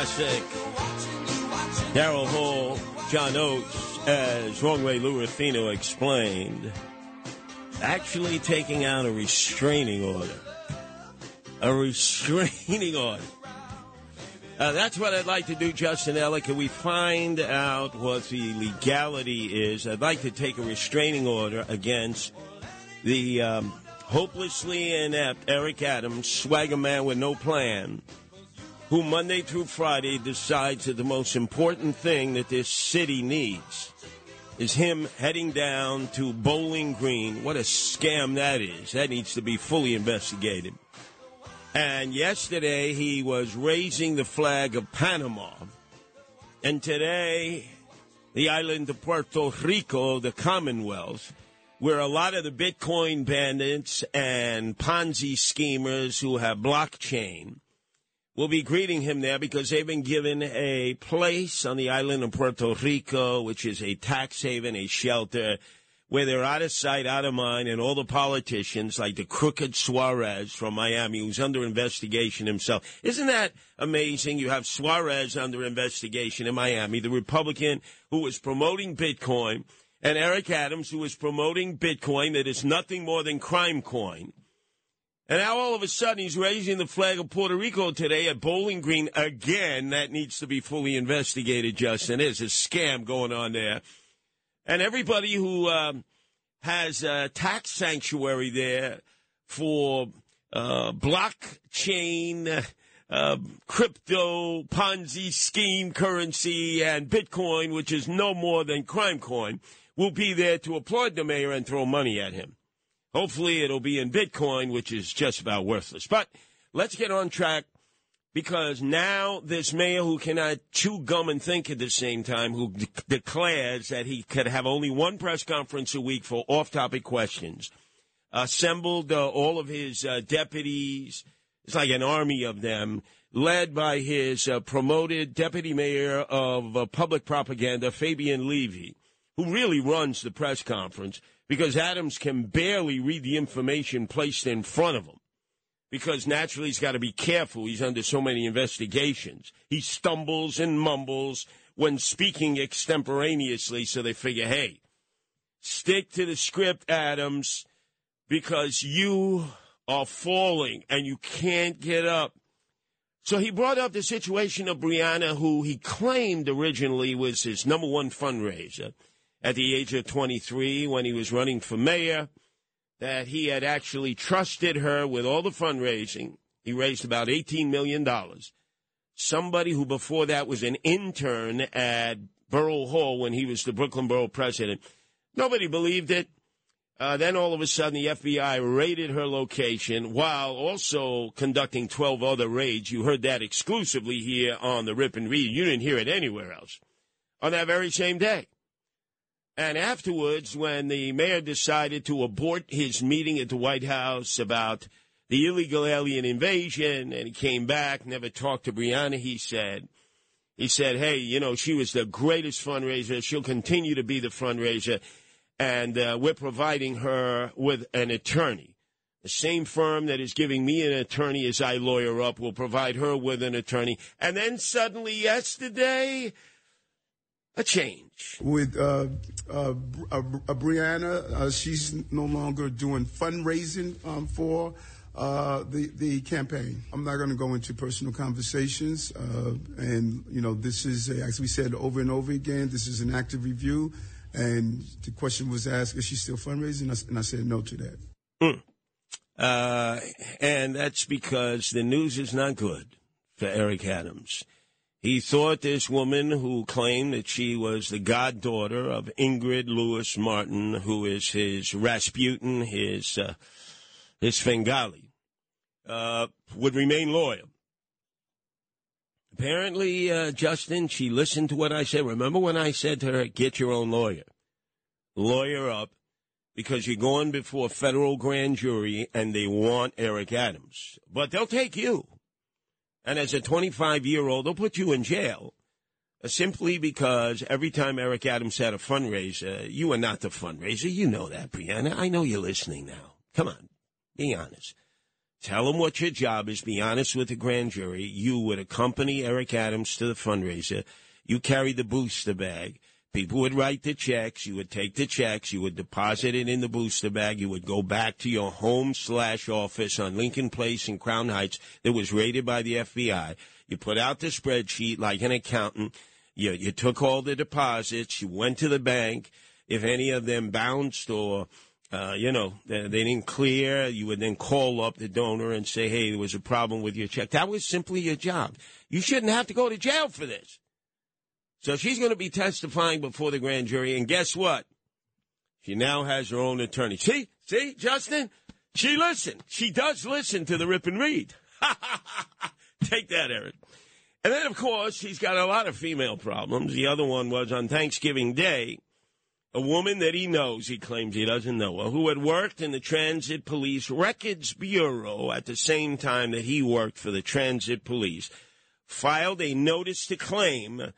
classic. Daryl Hall, John Oates, as Wrong Way Lou Ruffino explained, actually taking out a restraining order. A restraining order. Uh, that's what I'd like to do, Justin Ellick. Can we find out what the legality is? I'd like to take a restraining order against the um, hopelessly inept Eric Adams, swagger man with no plan, who Monday through Friday decides that the most important thing that this city needs is him heading down to Bowling Green. What a scam that is. That needs to be fully investigated. And yesterday he was raising the flag of Panama. And today, the island of Puerto Rico, the Commonwealth, where a lot of the Bitcoin bandits and Ponzi schemers who have blockchain will be greeting him there because they've been given a place on the island of Puerto Rico, which is a tax haven, a shelter where they're out of sight, out of mind, and all the politicians, like the crooked Suarez from Miami, who's under investigation himself. Isn't that amazing? You have Suarez under investigation in Miami, the Republican who was promoting Bitcoin, and Eric Adams, who was promoting Bitcoin that is nothing more than crime coin. And now all of a sudden he's raising the flag of Puerto Rico today at Bowling Green again. That needs to be fully investigated, Justin. There's a scam going on there. And everybody who um, has a tax sanctuary there for uh, blockchain, uh, crypto, Ponzi scheme currency, and Bitcoin, which is no more than crime coin, will be there to applaud the mayor and throw money at him. Hopefully, it'll be in Bitcoin, which is just about worthless. But let's get on track because now this mayor who cannot chew gum and think at the same time, who de- declares that he could have only one press conference a week for off-topic questions, assembled uh, all of his uh, deputies. It's like an army of them, led by his uh, promoted deputy mayor of uh, public propaganda, Fabian Levy, who really runs the press conference because Adams can barely read the information placed in front of him because naturally he's got to be careful. He's under so many investigations. He stumbles and mumbles when speaking extemporaneously, so they figure, hey, stick to the script, Adams, because you are falling and you can't get up. So he brought up the situation of Brianna, who he claimed originally was his number one fundraiser at the age of 23 when he was running for mayor that he had actually trusted her with all the fundraising. He raised about $18 million. Somebody who before that was an intern at Borough Hall when he was the Brooklyn Borough president. Nobody believed it. Uh, then all of a sudden, the FBI raided her location while also conducting 12 other raids. You heard that exclusively here on the Rip and Read. You didn't hear it anywhere else. On that very same day. And afterwards, when the mayor decided to abort his meeting at the White House about the illegal alien invasion, and he came back, never talked to Brianna, he said, he said, hey, you know, she was the greatest fundraiser. She'll continue to be the fundraiser. And uh, we're providing her with an attorney. The same firm that is giving me an attorney as I lawyer up will provide her with an attorney. And then suddenly, yesterday, a change. With uh, uh, uh, Brianna, uh, she's no longer doing fundraising um, for uh, the the campaign. I'm not going to go into personal conversations, uh, and you know, this is a, as we said over and over again. This is an active review, and the question was asked: Is she still fundraising? And I, and I said no to that. Mm. and that's because the news is not good for Eric Adams. He thought this woman who claimed that she was the goddaughter of Ingrid Lewis Martin, who is his Rasputin, his uh, his Svengali, uh, would remain loyal. Apparently, uh, Justin, she listened to what I said. Remember when I said to her, "Get your own lawyer, lawyer up," because you're going before a federal grand jury and they want Eric Adams, but they'll take you. And as a 25 year old, they'll put you in jail uh, simply because every time Eric Adams had a fundraiser, you were not the fundraiser. You know that, Brianna. I know you're listening now. Come on, be honest. Tell them what your job is. Be honest with the grand jury. You would accompany Eric Adams to the fundraiser. You carry the booster bag. People would write the checks. You would take the checks. You would deposit it in the booster bag. You would go back to your home slash office on Lincoln Place in Crown Heights that was raided by the FBI. You put out the spreadsheet like an accountant. You, you took all the deposits. You went to the bank. If any of them bounced or uh, you know, they, they, didn't clear. You would then call up the donor and say, hey, there was a problem with your check. That was simply your job. You shouldn't have to go to jail for this. So she's going to be testifying before the grand jury. And guess what? She now has her own attorney. See? See, Justin? She listened. She does listen to the rip and read. Take that, Eric. And then, of course, she's got a lot of female problems. The other one was on Thanksgiving Day a woman that he knows, he claims he doesn't know who had worked in the Transit Police Records Bureau at the same time that he worked for the Transit Police, filed a notice to claim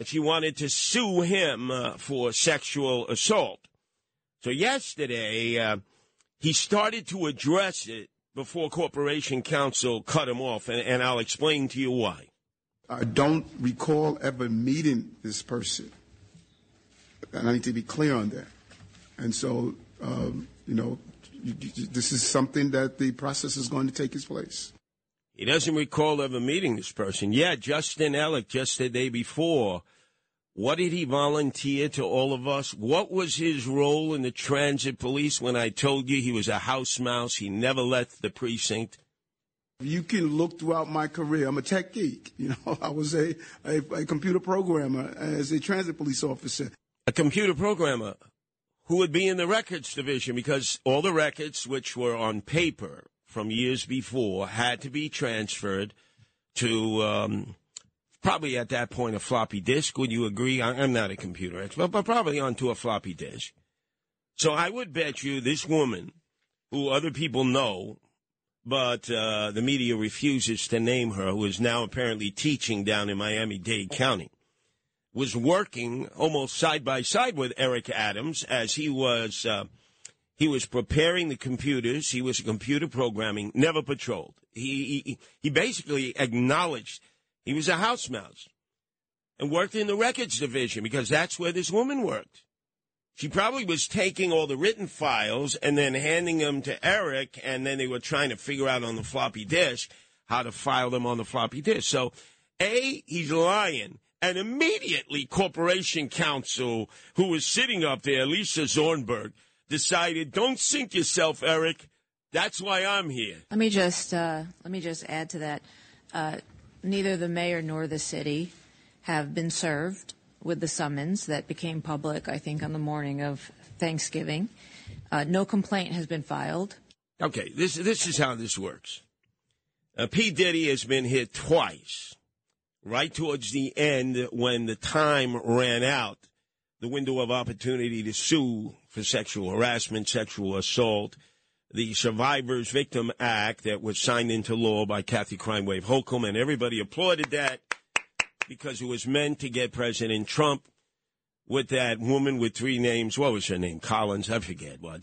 that she wanted to sue him uh, for sexual assault. So yesterday, uh, he started to address it before Corporation Counsel cut him off, and, and I'll explain to you why. I don't recall ever meeting this person and I need to be clear on that. And so, um, you know, this is something that the process is going to take its place. He doesn't recall ever meeting this person. Yeah, Justin Ellick just the day before. What did he volunteer to all of us? What was his role in the transit police when I told you he was a house mouse? He never left the precinct. You can look throughout my career. I'm a tech geek. You know, I was a, a, a computer programmer as a transit police officer a computer programmer who would be in the records division because all the records which were on paper from years before had to be transferred to um, probably at that point a floppy disk. Would you agree? I'm not a computer expert, but probably onto a floppy disk. So I would bet you this woman, who other people know, but uh, the media refuses to name her, who is now apparently teaching down in Miami Dade County was working almost side by side with Eric Adams as he was uh, he was preparing the computers. He was computer programming, never patrolled. He, he he basically acknowledged he was a house mouse and worked in the records division because that's where this woman worked. She probably was taking all the written files and then handing them to Eric, and then they were trying to figure out on the floppy disk how to file them on the floppy disk. So, A, he's lying. And immediately, Corporation Counsel, who was sitting up there, Lisa Zornberg, decided, "Don't sink yourself, Eric. That's why I'm here." Let me just uh, let me just add to that. Uh, neither the mayor nor the city have been served with the summons that became public. I think on the morning of Thanksgiving, uh, no complaint has been filed. Okay, this this is how this works. Uh, P Diddy has been hit twice right towards the end when the time ran out, the window of opportunity to sue for sexual harassment, sexual assault, the Survivors Victim Act that was signed into law by Kathy Crime Wave Hochul, and everybody applauded that because it was meant to get President Trump with that woman with three names. What was her name? Collins? I forget what.